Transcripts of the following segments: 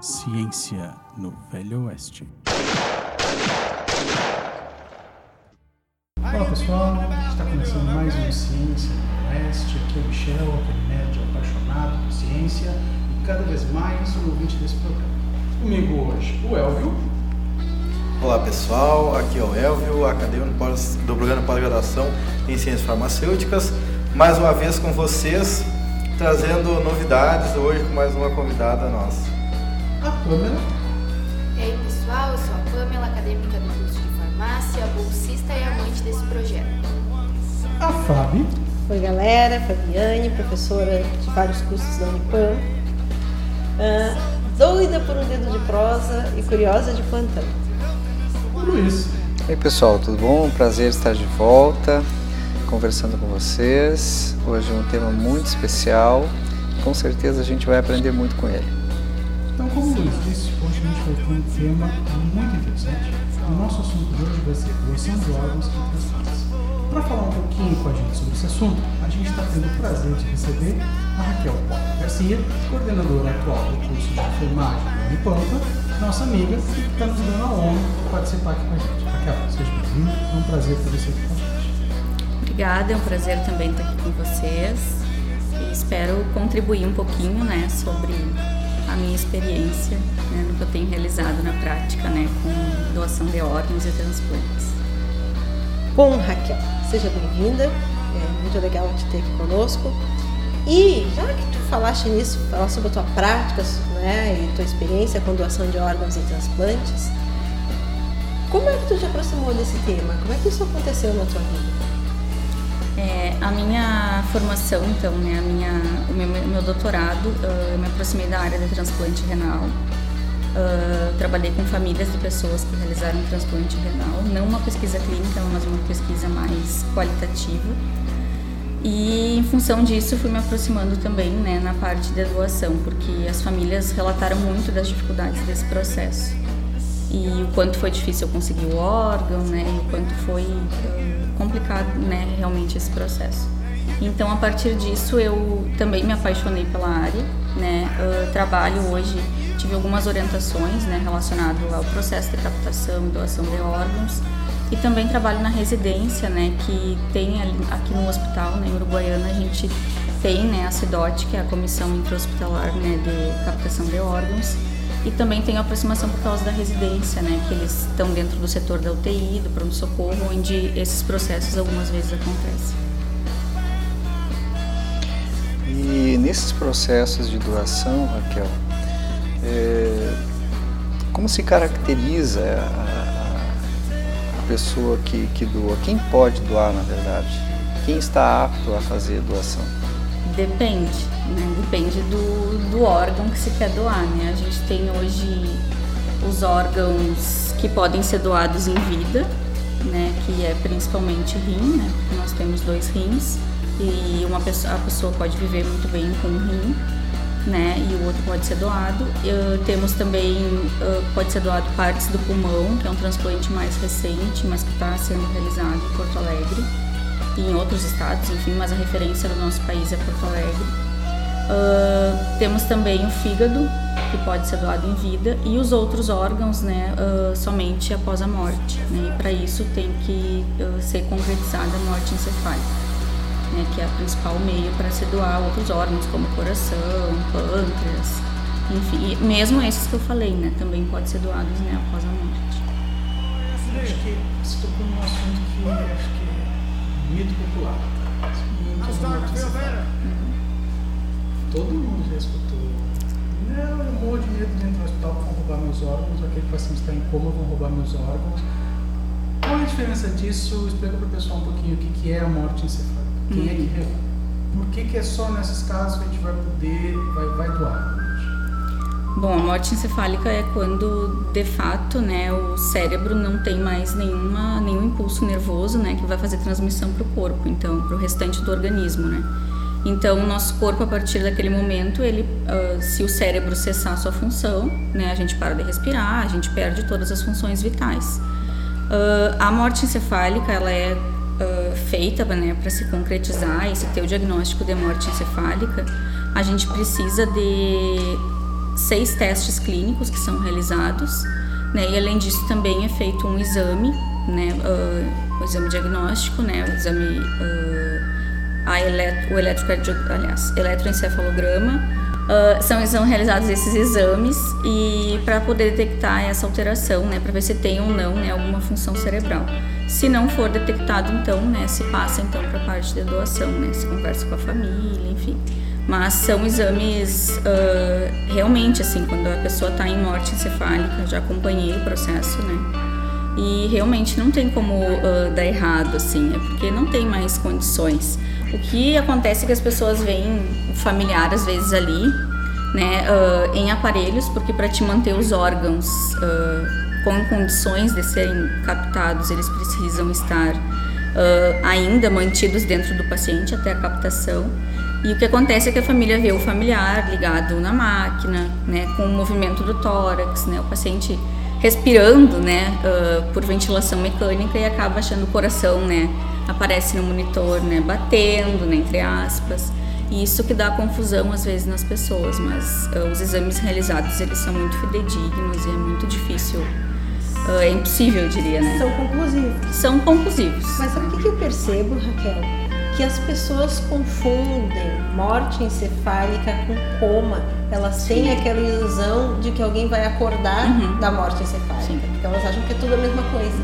Ciência no Velho Oeste. Olá pessoal, está começando mais uma Ciência no Oeste. Aqui é o Michel, aquele nerd apaixonado por ciência e cada vez mais um ouvinte desse programa. Comigo hoje o Elvio. Olá pessoal, aqui é o Elvio, acadêmico do programa pós-graduação em Ciências Farmacêuticas. Mais uma vez com vocês, trazendo novidades hoje com mais uma convidada nossa. Pamela. E aí pessoal, eu sou a Pamela, acadêmica do curso de farmácia, bolsista e amante desse projeto. A Fábio. Oi galera, Fabiane, professora de vários cursos da Unipam. Ah, doida por um dedo de prosa e curiosa de plantão. Luiz. E aí pessoal, tudo bom? Prazer estar de volta, conversando com vocês. Hoje é um tema muito especial. Com certeza a gente vai aprender muito com ele. Então, como Luiz disse, hoje a gente vai ter um tema muito interessante. O nosso assunto de hoje vai ser doação de órgãos e transplantes. Para falar um pouquinho com a gente sobre esse assunto, a gente está tendo o prazer de receber a Raquel Paulo Garcia, coordenadora atual do curso de enfermagem da Unipampa, nossa amiga, que está nos dando a honra de participar aqui com a gente. Raquel, seja bem-vinda, é um prazer ter você aqui com a gente. Obrigada, é um prazer também estar aqui com vocês espero contribuir um pouquinho né, sobre minha experiência né, no que eu tenho realizado na prática né, com doação de órgãos e transplantes. Bom, Raquel, seja bem-vinda. É muito legal te ter aqui conosco. E já que tu falaste nisso, falar sobre a tua prática né, e tua experiência com doação de órgãos e transplantes, como é que tu te aproximou desse tema? Como é que isso aconteceu na tua vida? É, a minha formação, então, né, a minha, o meu, meu doutorado, uh, eu me aproximei da área de transplante renal. Uh, trabalhei com famílias de pessoas que realizaram transplante renal, não uma pesquisa clínica, mas uma pesquisa mais qualitativa. E em função disso, fui me aproximando também né, na parte da doação, porque as famílias relataram muito das dificuldades desse processo. E o quanto foi difícil conseguir o órgão, né, e o quanto foi uh, complicado né, realmente esse processo. Então, a partir disso, eu também me apaixonei pela área. Né, uh, trabalho hoje, tive algumas orientações né, relacionadas ao processo de captação e doação de órgãos. E também trabalho na residência, né, que tem ali, aqui no hospital, né, em Uruguaiana, a gente tem né, a CIDOT, que é a Comissão Intra-Hospitalar né, de Captação de Órgãos, e também tem a aproximação por causa da residência, né, que eles estão dentro do setor da UTI, do pronto-socorro, onde esses processos algumas vezes acontecem. E nesses processos de doação, Raquel, é, como se caracteriza a, a pessoa que, que doa? Quem pode doar, na verdade? Quem está apto a fazer doação? Depende, né? Depende do, do órgão que se quer doar, né? A gente tem hoje os órgãos que podem ser doados em vida, né? Que é principalmente rim, né? Porque nós temos dois rins e uma pessoa, a pessoa pode viver muito bem com um rim, né? E o outro pode ser doado. Uh, temos também uh, pode ser doado partes do pulmão, que é um transplante mais recente, mas que está sendo realizado em Porto Alegre e em outros estados, enfim, mas a referência do nosso país é Porto Alegre. Uh, temos também o fígado, que pode ser doado em vida, e os outros órgãos, né, uh, somente após a morte. Né, e para isso tem que uh, ser concretizada a morte encefálica, né, que é o principal meio para se doar outros órgãos, como coração, pâncreas, enfim, e mesmo esses que eu falei, né, também pode ser doados né, após a morte. Acho que você tocou num assunto que acho que é mito popular. Muitos mortos Todo mundo já escutou. Não, eu morro de medo de entrar no hospital, vão roubar meus órgãos, aquele paciente está em coma, vão roubar meus órgãos. Qual é a diferença disso? Explica para o pessoal um pouquinho o que, que é a morte encefálica. Quem é que é? Por que, que é só nesses casos que a gente vai poder, vai, vai doar? Bom, a morte encefálica é quando, de fato, né, o cérebro não tem mais nenhuma, nenhum impulso nervoso, né, que vai fazer transmissão para o corpo, então, para o restante do organismo, né. Então, o nosso corpo, a partir daquele momento, ele, uh, se o cérebro cessar sua função, né, a gente para de respirar, a gente perde todas as funções vitais. Uh, a morte encefálica, ela é uh, feita né, para se concretizar e se ter o diagnóstico de morte encefálica, a gente precisa de seis testes clínicos que são realizados, né? E além disso também é feito um exame, né? Exame diagnóstico, né? Exame a elet o eletrocardio aliás, eletroencefalograma. Uh, são, são realizados esses exames e para poder detectar essa alteração, né, para ver se tem ou não né, alguma função cerebral. Se não for detectado, então, né, se passa então para a parte da doação, né, se conversa com a família, enfim. Mas são exames uh, realmente assim, quando a pessoa está em morte encefálica, já acompanhei o processo, né? E realmente não tem como uh, dar errado, assim, é porque não tem mais condições. O que acontece é que as pessoas veem o familiar às vezes ali, né, uh, em aparelhos, porque para te manter os órgãos com condições de serem captados, eles precisam estar ainda mantidos dentro do paciente até a captação. E o que acontece é que a família vê o familiar ligado na máquina, né, com o movimento do tórax, né, o paciente respirando, né, uh, por ventilação mecânica e acaba achando o coração, né, aparece no monitor, né, batendo, né, entre aspas. E isso que dá confusão às vezes nas pessoas, mas uh, os exames realizados eles são muito fidedignos e é muito difícil Uh, é impossível, eu diria, né? São conclusivos. São conclusivos. Mas sabe o que, eu percebo, Raquel? que as pessoas confundem morte encefálica com coma. Elas têm aquela ilusão de que alguém vai acordar uhum. da morte encefálica, Sim. porque elas acham que é tudo a mesma coisa.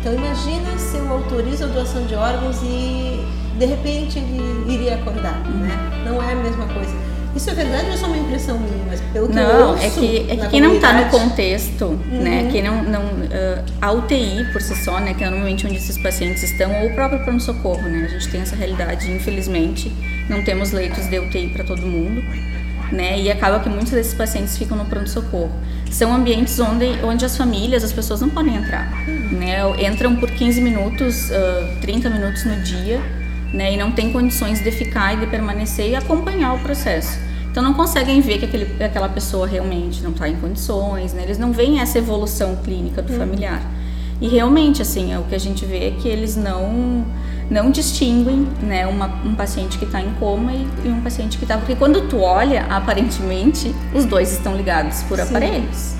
Então imagina se eu autorizo a doação de órgãos e de repente ele iria acordar, uhum. né? Não é a mesma coisa. Isso é verdade ou é só uma impressão minha? Mas pelo que não, eu é que, é que quem não está no contexto, uhum. né? Quem não, não uh, a UTI por si só, né? Que é normalmente onde esses pacientes estão, ou o próprio pronto-socorro, né? A gente tem essa realidade, infelizmente, não temos leitos de UTI para todo mundo. Né, e acaba que muitos desses pacientes ficam no pronto-socorro. São ambientes onde, onde as famílias, as pessoas não podem entrar. Uhum. Né, entram por 15 minutos, uh, 30 minutos no dia, né, e não tem condições de ficar e de permanecer e acompanhar o processo. Então não conseguem ver que aquele, aquela pessoa realmente não está em condições, né? eles não veem essa evolução clínica do hum. familiar. E realmente, assim, é o que a gente vê é que eles não não distinguem né, uma, um paciente que está em coma e, e, um paciente que está. Porque quando tu olha, aparentemente, os dois estão ligados por Sim. aparelhos.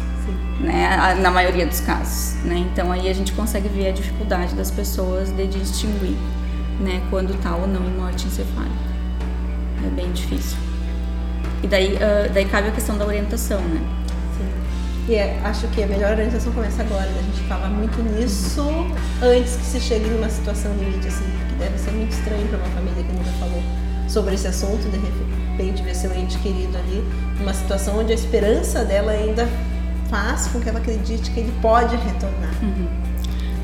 Né, na maioria dos casos. Né? Então aí a gente consegue ver a dificuldade das pessoas de distinguir né, quando está ou não em morte encefálica. É bem difícil. E daí, uh, daí cabe a questão da orientação, né? Sim. E é, acho que a melhor orientação começa agora, a gente fala muito nisso antes que se chegue numa situação limite, assim, porque deve ser muito estranho para uma família que nunca falou sobre esse assunto, de repente ver seu ente querido ali, numa situação onde a esperança dela ainda faz com que ela acredite que ele pode retornar. Uhum.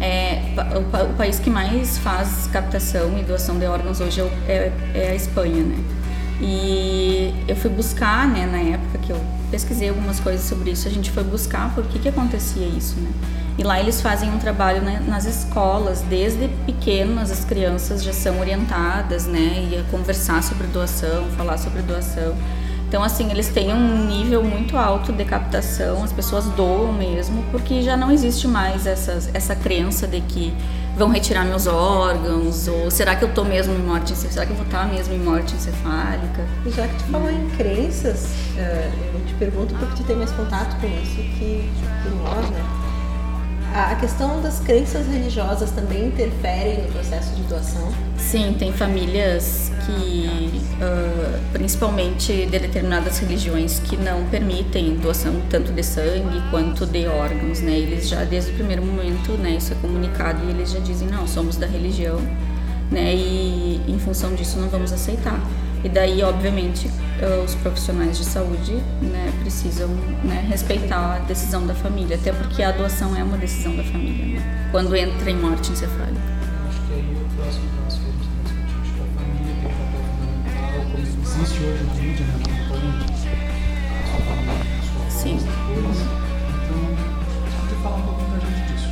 É, o, o, país que mais faz captação e doação de órgãos hoje é, é, é a Espanha, né? E eu fui buscar, né, na época que eu pesquisei algumas coisas sobre isso, a gente foi buscar por que que acontecia isso, né? E lá eles fazem um trabalho né, nas escolas, desde pequenas as crianças já são orientadas, né, e a conversar sobre doação, falar sobre doação. Então, assim, eles têm um nível muito alto de captação, as pessoas doam mesmo, porque já não existe mais essa, essa crença de que vão retirar meus órgãos? Ou será que eu estou mesmo em morte encefálica? Será que eu vou estar mesmo em morte encefálica? E já que tu falou em crenças, eh, eu te pergunto porque tu tem mais contato com isso que, que nós, né? A questão das crenças religiosas também interferem no processo de doação? Sim, tem famílias que, uh, principalmente de determinadas religiões, que não permitem doação tanto de sangue quanto de órgãos, né? Eles já desde o primeiro momento, né, isso é comunicado e eles já dizem não, somos da religião, né? E em função disso não vamos aceitar. E daí, obviamente, uh, os profissionais de saúde, né, precisam né, respeitar a decisão da família, até porque a doação é uma decisão da família, né? Quando entra em morte encefálica. Acho que aí o próximo passo existe hoje na mídia, né? a sua família, a sua Sim. Coisa. Então, pode falar um pouquinho pra gente disso.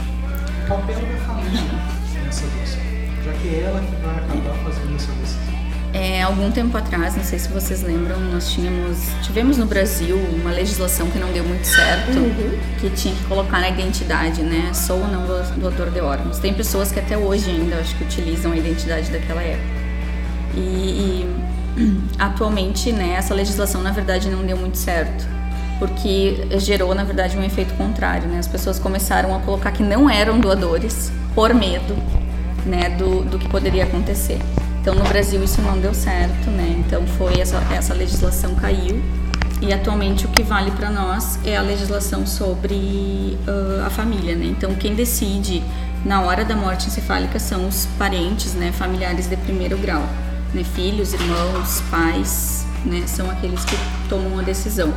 O papel da família nessa doação, já que é ela que vai acabar fazendo essa decisão. É, algum tempo atrás, não sei se vocês lembram, nós tínhamos, tivemos no Brasil uma legislação que não deu muito certo, uhum. que tinha que colocar na identidade, né? Sou ou não doador de órgãos. Tem pessoas que até hoje ainda acho que utilizam a identidade daquela época. E, e atualmente, né, essa legislação na verdade não deu muito certo, porque gerou, na verdade, um efeito contrário, né? As pessoas começaram a colocar que não eram doadores por medo, né, do, do que poderia acontecer. Então, no Brasil isso não deu certo, né? Então, foi essa, essa legislação caiu e atualmente o que vale para nós é a legislação sobre uh, a família, né? Então, quem decide na hora da morte encefálica são os parentes, né, familiares de primeiro grau, né, filhos, irmãos, pais, né, são aqueles que tomam a decisão.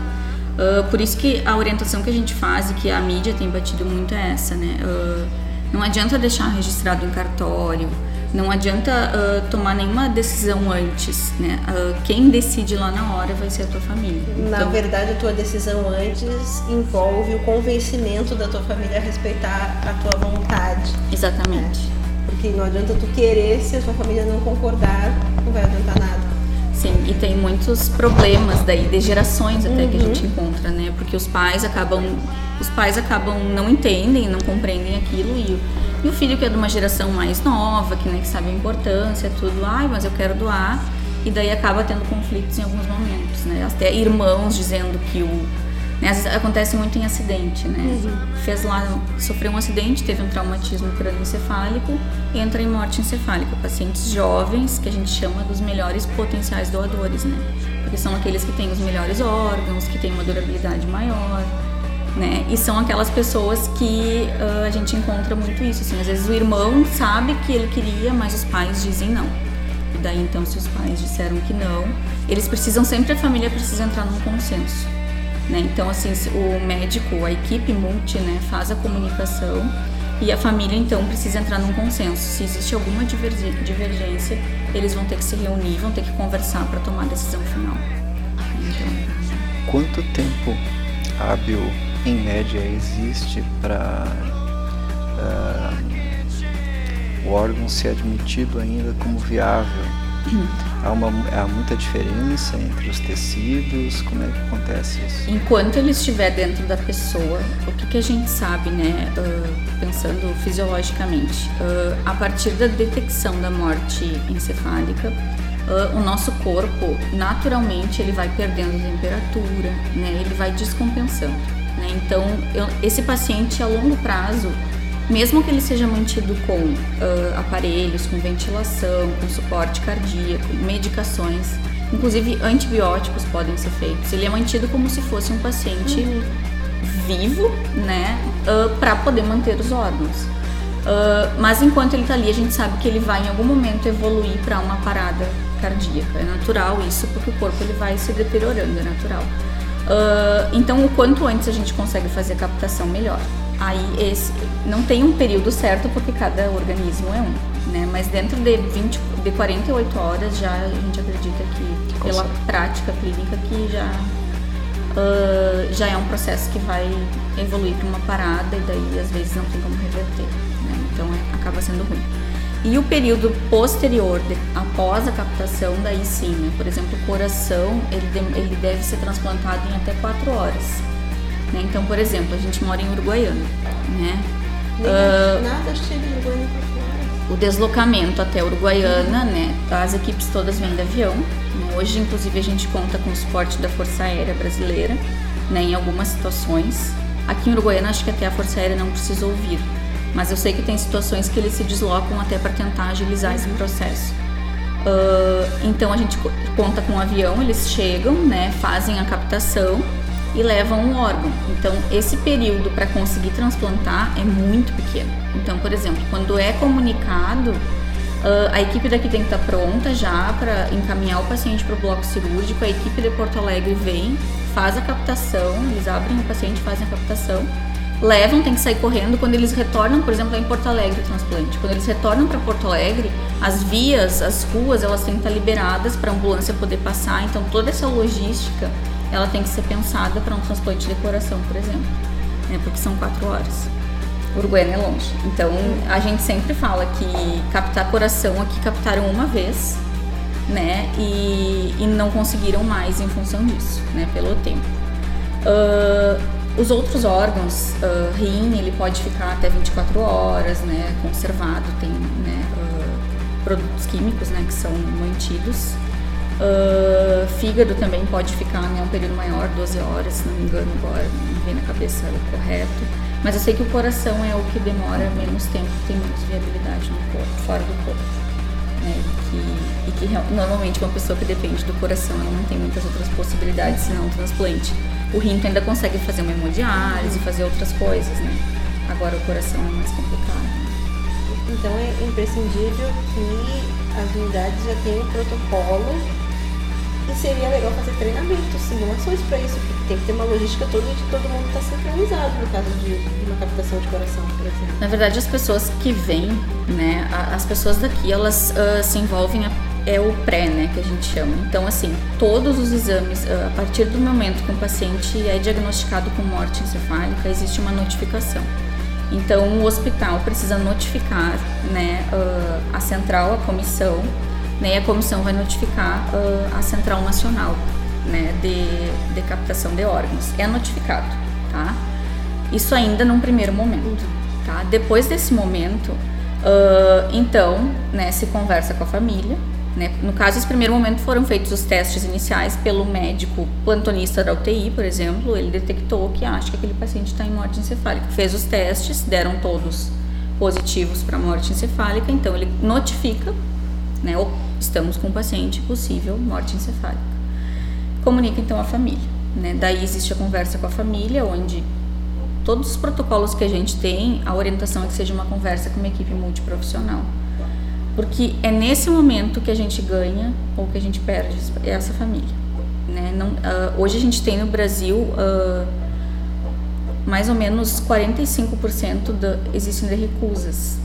Uh, por isso que a orientação que a gente faz e que a mídia tem batido muito é essa, né? Uh, não adianta deixar registrado em cartório, não adianta uh, tomar nenhuma decisão antes, né? Quem decide lá na hora vai ser a tua família. Na então, verdade, a tua decisão antes envolve o convencimento da tua família a respeitar a tua vontade. Exatamente. É. Porque não adianta tu querer se a tua família não concordar, não vai adiantar nada. Sim, e tem muitos problemas daí de gerações até uhum. que a gente uhum. encontra, né? Porque os pais acabam os pais acabam não entendem, não compreendem aquilo e e o filho que é de uma geração mais nova, que, né, que sabe a importância, tudo, ai, mas eu quero doar. E daí acaba tendo conflitos em alguns momentos, né? Até irmãos dizendo que o. Né, às vezes acontece muito em acidente, né? Uhum. Fez lá, sofreu um acidente, teve um traumatismo crânioencefálico entra em morte encefálica. Pacientes jovens, que a gente chama dos melhores potenciais doadores, né? Porque são aqueles que têm os melhores órgãos, que têm uma durabilidade maior né? E são aquelas pessoas que uh, a gente encontra muito isso, assim, às vezes o irmão sabe que ele queria, mas os pais dizem não. E daí então se os pais disseram que não, eles precisam sempre a família precisa entrar num consenso, né? Então assim, o médico, a equipe multi, né, faz a comunicação e a família então precisa entrar num consenso. Se existe alguma divergência, eles vão ter que se reunir, vão ter que conversar para tomar a decisão final. Então, Quanto tempo hábil em média existe para uh, o órgão ser admitido ainda como viável? Há, uma, há muita diferença entre os tecidos? Como é que acontece isso? Enquanto ele estiver dentro da pessoa, o que, que a gente sabe, né, uh, pensando fisiologicamente? Uh, a partir da detecção da morte encefálica, Uh, o nosso corpo naturalmente ele vai perdendo temperatura, né? Ele vai descompensando. Né? Então, eu, esse paciente a longo prazo, mesmo que ele seja mantido com uh, aparelhos, com ventilação, com suporte cardíaco, medicações, inclusive antibióticos podem ser feitos. Ele é mantido como se fosse um paciente uhum. vivo, né, uh, para poder manter os órgãos. Uh, mas enquanto ele está ali, a gente sabe que ele vai em algum momento evoluir para uma parada cardíaca. É natural isso, porque o corpo ele vai se deteriorando, é natural. Uh, então, o quanto antes a gente consegue fazer a captação, melhor. Aí, esse, não tem um período certo, porque cada organismo é um, né? Mas dentro de, 20, de 48 horas, já a gente acredita que, pela prática clínica, que já, uh, já é um processo que vai evoluir para uma parada e daí, às vezes, não tem como reverter, né? Então, é, acaba sendo ruim. E o período posterior, de, após a captação, daí sim, né? por exemplo, o coração, ele, de, ele deve ser transplantado em até 4 horas. Né? Então, por exemplo, a gente mora em Uruguaiana, né? Uh, nada chega em Uruguaiana O deslocamento até Uruguaiana, né? As equipes todas vêm de avião. Né? Hoje, inclusive, a gente conta com o suporte da Força Aérea Brasileira, né? Em algumas situações. Aqui em Uruguaiana, acho que até a Força Aérea não precisou vir mas eu sei que tem situações que eles se deslocam até para tentar agilizar esse processo. Uh, então a gente conta com um avião, eles chegam, né, fazem a captação e levam o órgão. Então esse período para conseguir transplantar é muito pequeno. Então, por exemplo, quando é comunicado, uh, a equipe daqui tem que estar tá pronta já para encaminhar o paciente para o bloco cirúrgico. A equipe de Porto Alegre vem, faz a captação, eles abrem o paciente, fazem a captação levam, tem que sair correndo. Quando eles retornam, por exemplo, em Porto Alegre, o transplante, quando eles retornam para Porto Alegre, as vias, as ruas, elas têm que estar liberadas para a ambulância poder passar. Então, toda essa logística, ela tem que ser pensada para um transplante de coração, por exemplo, né? porque são quatro horas. Uruguaiana é longe. Então, a gente sempre fala que captar coração aqui captaram uma vez, né? E, e não conseguiram mais em função disso, né? Pelo tempo. Uh, os outros órgãos, uh, rim, ele pode ficar até 24 horas, né, conservado, tem né, uh, produtos químicos, né, que são mantidos. Uh, fígado também pode ficar né, um período maior, 12 horas, se não me engano agora, não vem na cabeça o correto. Mas eu sei que o coração é o que demora menos tempo, tem menos viabilidade no corpo, fora do corpo. Né, que, e que normalmente uma pessoa que depende do coração ela não tem muitas outras possibilidades senão o transplante. O rim ainda consegue fazer uma hemodiálise, fazer outras coisas, né? Agora o coração é mais complicado. Então é imprescindível que as unidades já tenham um protocolo e seria legal fazer treinamento, simulações para isso, porque tem que ter uma logística toda de todo mundo estar tá sincronizado no caso de, uma captação de coração, por exemplo. Na verdade, as pessoas que vêm, né, as pessoas daqui, elas uh, se envolvem, é o pré, né, que a gente chama. Então, assim, todos os exames, uh, a partir do momento que um paciente é diagnosticado com morte encefálica, existe uma notificação. Então, o hospital precisa notificar né, uh, a central, a comissão, né, a comissão vai notificar uh, a Central Nacional né, de, de captação de órgãos. É notificado, tá? Isso ainda num primeiro momento, tá? Depois desse momento, uh, então, né, se conversa com a família, né? No caso, esse primeiro momento foram feitos os testes iniciais pelo médico plantonista da UTI, por exemplo. Ele detectou que acha que aquele paciente está em morte encefálica. Fez os testes, deram todos positivos para morte encefálica, então ele notifica, né? Estamos com um paciente possível morte encefálica. Comunica então a família. Né? Daí existe a conversa com a família, onde todos os protocolos que a gente tem, a orientação é que seja uma conversa com uma equipe multiprofissional. Porque é nesse momento que a gente ganha ou que a gente perde essa família. Né? Não, uh, hoje a gente tem no Brasil uh, mais ou menos 45% da, existem de recusas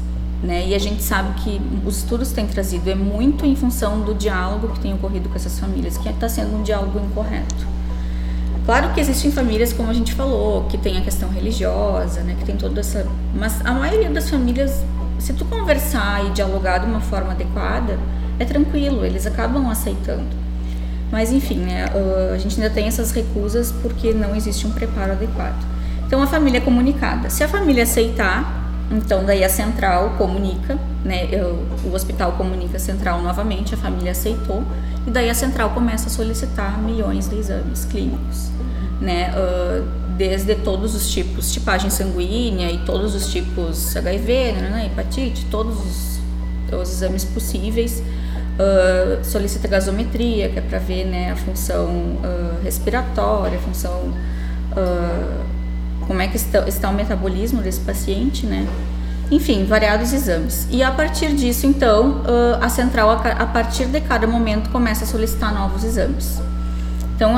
né? E a gente sabe que os estudos têm trazido é muito em função do diálogo que tem ocorrido com essas famílias, que está sendo um diálogo incorreto. Claro que existem famílias, como a gente falou, que tem a questão religiosa, né? Que tem toda essa, mas a maioria das famílias, se tu conversar e dialogar de uma forma adequada, é tranquilo, eles acabam aceitando. Mas enfim, né, a gente ainda tem essas recusas porque não existe um preparo adequado. Então a família é comunicada. Se a família aceitar, então, daí a central comunica, né? O hospital comunica a central novamente, a família aceitou, e daí a central começa a solicitar milhões de exames clínicos, né? Uh, desde todos os tipos, tipagem sanguínea e todos os tipos HIV, né, né? hepatite, todos os, os exames possíveis. Uh, solicita gasometria, que é para ver né, a função uh, respiratória, a função como é que está, está o metabolismo desse paciente, né? Enfim, variados exames. E a partir disso, então, a central, a partir de cada momento, começa a solicitar novos exames. Então,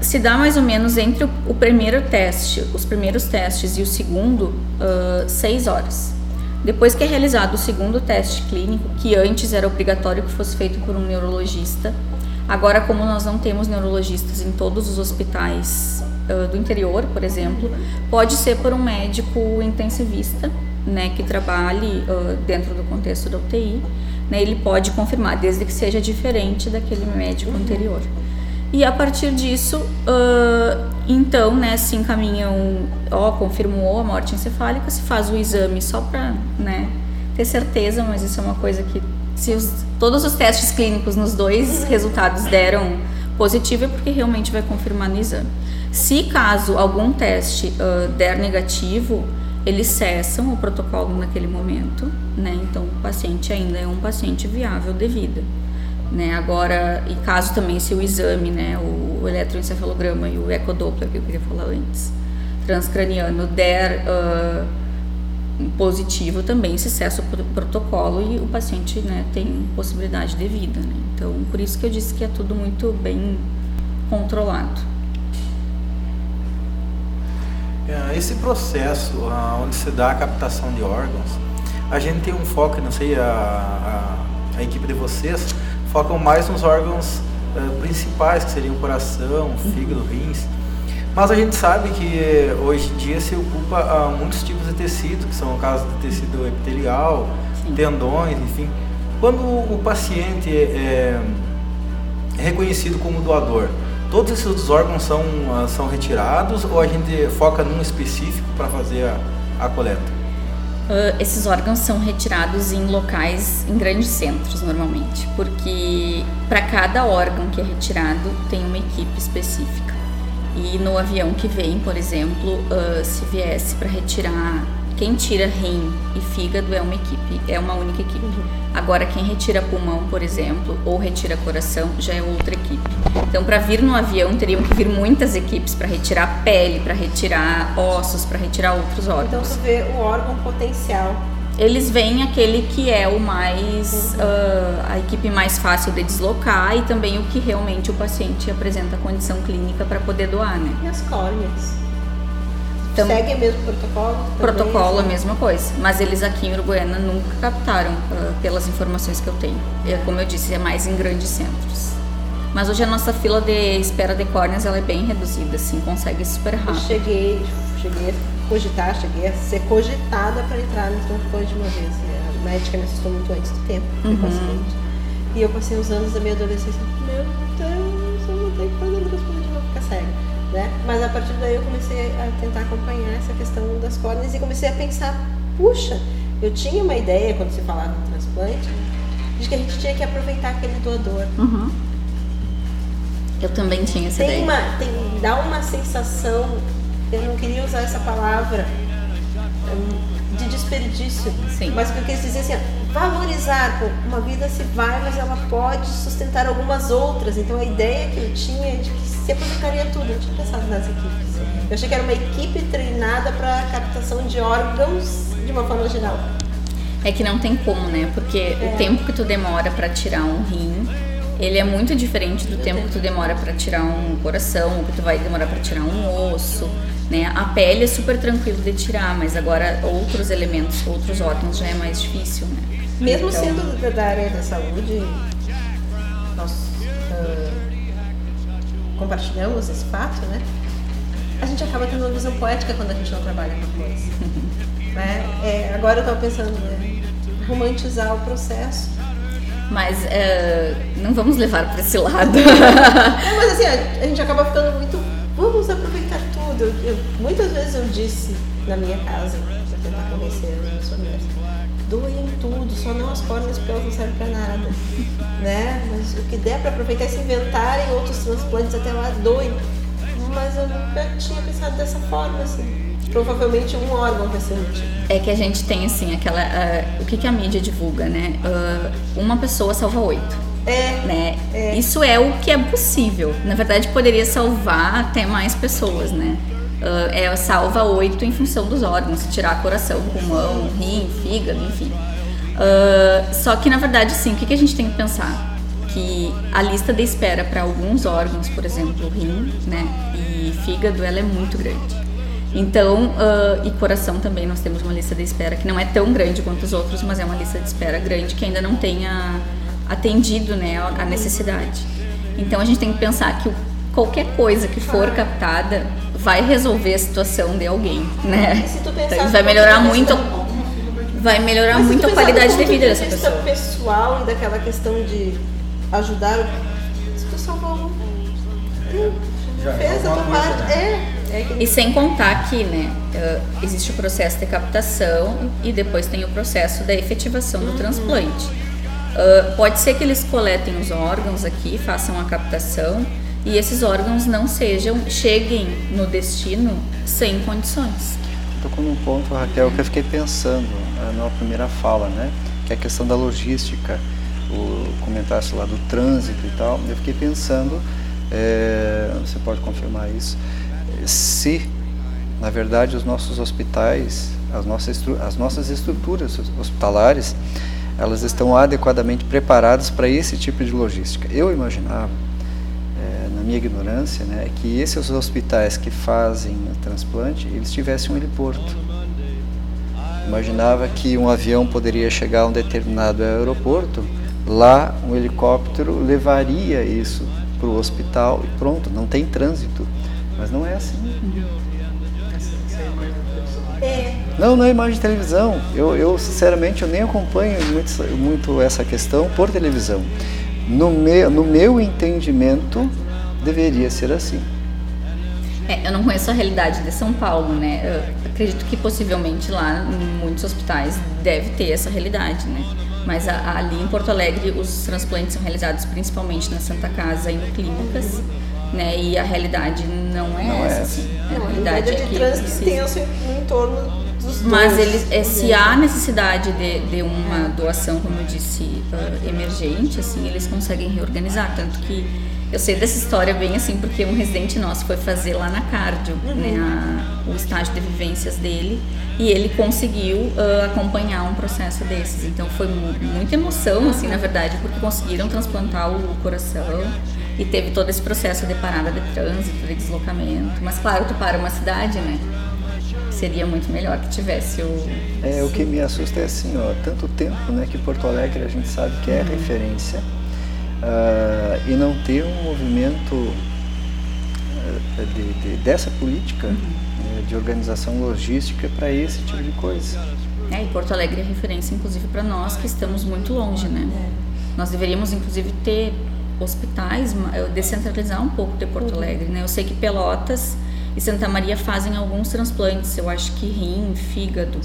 se dá mais ou menos entre o primeiro teste, os primeiros testes e o segundo, seis horas. Depois que é realizado o segundo teste clínico, que antes era obrigatório que fosse feito por um neurologista, agora, como nós não temos neurologistas em todos os hospitais do interior, por exemplo, pode ser por um médico intensivista, né, que trabalhe uh, dentro do contexto da UTI, né, ele pode confirmar, desde que seja diferente daquele médico anterior. E a partir disso, uh, então, né, se encaminham, ó, confirmou a morte encefálica, se faz o exame só para, né, ter certeza, mas isso é uma coisa que se os, todos os testes clínicos nos dois resultados deram positivo é porque realmente vai confirmar no exame. Se caso algum teste uh, der negativo, eles cessam o protocolo naquele momento, né? Então o paciente ainda é um paciente viável de vida. Né? Agora, e caso também se o exame, né, o, eletroencefalograma e o ecodoppler que eu queria falar antes, transcraniano der uh, positivo, também se cessa o protocolo e o paciente, né, tem possibilidade de vida, né? Então, por isso que eu disse que é tudo muito bem controlado. É, esse processo onde se dá a captação de órgãos, a gente tem um foco, não sei, a, a, a equipe de vocês, focam mais nos órgãos uh, principais, que seriam coração, fígado, rins. Mas a gente sabe que hoje em dia se ocupa muitos tipos de tecido, que são o caso de tecido epitelial, Sim. tendões, enfim. Quando o paciente é, é reconhecido como doador, todos esses órgãos são, são retirados ou a gente foca num específico para fazer a, a coleta? Uh, esses órgãos são retirados em locais, em grandes centros normalmente, porque para cada órgão que é retirado tem uma equipe específica. E no avião que vem, por exemplo, uh, se viesse para retirar quem tira rim e fígado é uma equipe, é uma única equipe. Agora, quem retira pulmão, por exemplo, ou retira coração, já é outra equipe. Então, para vir no avião, teriam que vir muitas equipes para retirar pele, para retirar ossos, para retirar outros órgãos. Então, tu vê o órgão potencial. Eles veem aquele que é o mais. Uh, a equipe mais fácil de deslocar e também o que realmente o paciente apresenta condição clínica para poder doar, né? E as córneas? Então, Segue o mesmo protocolo? Protocolo, a mesma coisa. Mas eles aqui em Uruguaiana nunca captaram, uh, pelas informações que eu tenho. É, como eu disse, é mais em grandes centros. Mas hoje a nossa fila de espera de córneas ela é bem reduzida, assim, consegue super rápido. Eu cheguei, cheguei a cogitar, cheguei a ser cogitada para entrar no transplante de uma vez. Né? A médica me assustou muito antes do tempo, uhum. E eu passei os anos da minha adolescência, meu Deus, eu vou ter que fazer um transplante, vou ficar cega. Né? Mas a partir daí eu comecei a tentar acompanhar essa questão das córneas e comecei a pensar, puxa, eu tinha uma ideia quando se falava em transplante de que a gente tinha que aproveitar aquele doador. Uhum. Eu também tinha essa tem ideia. Uma, tem, dá uma sensação, eu não queria usar essa palavra, hum, de desperdício. Sim. Mas o que eu quis dizer assim, valorizar, uma vida se vai, mas ela pode sustentar algumas outras. Então a ideia que eu tinha é de que se aposentaria tudo. Eu tinha pensado nas equipes. Eu achei que era uma equipe treinada para captação de órgãos de uma forma geral. É que não tem como, né? Porque é. o tempo que tu demora para tirar um rim, ele é muito diferente do tempo que tu demora para tirar um coração, ou que tu vai demorar para tirar um osso, né? A pele é super tranquilo de tirar, mas agora outros elementos, outros órgãos já é mais difícil, né? Mesmo então, sendo da área da saúde, nós uh, compartilhamos esse fato, né? A gente acaba tendo uma visão poética quando a gente não trabalha com coisa. né? É, agora eu estava pensando, né? romantizar o processo. Mas uh, não vamos levar para esse lado. é, mas assim, a, a, gente acaba ficando muito. Vamos aproveitar tudo. Eu, eu, muitas vezes eu disse na minha casa, para tentar convencer as minhas famílias doem tudo, só não as córneas porque elas não servem para nada, né? Mas o que der para aproveitar é se inventarem outros transplantes até lá, doem. Mas eu nunca tinha pensado dessa forma, assim. Provavelmente um órgão vai ser útil. É que a gente tem, assim, aquela... Uh, o que, que a mídia divulga, né? Uh, uma pessoa salva oito. É, né? É. Isso é o que é possível. Na verdade, poderia salvar até mais pessoas, né? uh, é, salva oito em função dos órgãos, tirar coração, pulmão, rim, fígado, enfim. Uh, só que na verdade, sim, o que, que a gente tem que pensar? Que a lista de espera para alguns órgãos, por exemplo, rim né, e fígado, ela é muito grande. Então, uh, e coração também, nós temos uma lista de espera que não é tão grande quanto os outros, mas é uma lista de espera grande que ainda não tenha atendido né, a necessidade. Então, a gente tem que pensar que qualquer coisa que for captada vai resolver a situação de alguém, né? Então, vai melhorar muito, vai melhorar Mas muito a qualidade de vida dessa pessoa. pessoal e daquela questão de ajudar, se tu salvar um, fez a tua parte, né? é. E sem contar que, né, existe o processo de captação e depois tem o processo da efetivação do uhum. transplante. Uh, pode ser que eles coletem os órgãos aqui, façam a captação, e esses órgãos não sejam cheguem no destino sem condições. Tocou num ponto, Raquel, que eu fiquei pensando eh, na primeira fala, né? Que é a questão da logística, o comentário lá do trânsito e tal. Eu fiquei pensando, é, você pode confirmar isso, se na verdade os nossos hospitais, as nossas, as nossas estruturas hospitalares, elas estão adequadamente preparadas para esse tipo de logística. Eu imaginava na minha ignorância, né, é que esses hospitais que fazem transplante, eles tivessem um heliporto. Imaginava que um avião poderia chegar a um determinado aeroporto, lá um helicóptero levaria isso para o hospital e pronto, não tem trânsito. Mas não é assim. É. Não, não é imagem de televisão. Eu, eu sinceramente, eu nem acompanho muito, muito essa questão por televisão. No meu, no meu entendimento, deveria ser assim. É, eu não conheço a realidade de São Paulo, né? Eu acredito que possivelmente lá em muitos hospitais deve ter essa realidade, né? Mas a, ali em Porto Alegre os transplantes são realizados principalmente na Santa Casa e no clínicas, né? E a realidade não é Não é essa. essa. assim. Não, a a realidade é de que trânsito precisa- tenso em torno dos mas dois. eles, é, se há necessidade de, de uma doação, como eu disse, ah, emergente, assim, eles conseguem reorganizar. Tanto que eu sei dessa história bem assim, porque um residente nosso foi fazer lá na Cardio, né, a- o estágio de vivências dele, e ele conseguiu ah, acompanhar um processo desses. Então foi mu- muita emoção, assim, na verdade, porque conseguiram transplantar o coração. E teve todo esse processo de parada de trânsito, de deslocamento. Mas claro, tu para uma cidade, né? Seria muito melhor que tivesse o. É, o que me assusta é assim, ó, tanto tempo né, que Porto Alegre a gente sabe que é referência ah, e não ter um movimento ah, de, de- dessa política né, de organização logística para esse tipo de coisa. É, e Porto Alegre é referência, inclusive, para nós que estamos muito longe, né? Nós deveríamos, inclusive, ter hospitais, descentralizar um pouco de Porto Alegre, né? Eu sei que Pelotas e Santa Maria fazem alguns transplantes, eu acho que rim, fígado.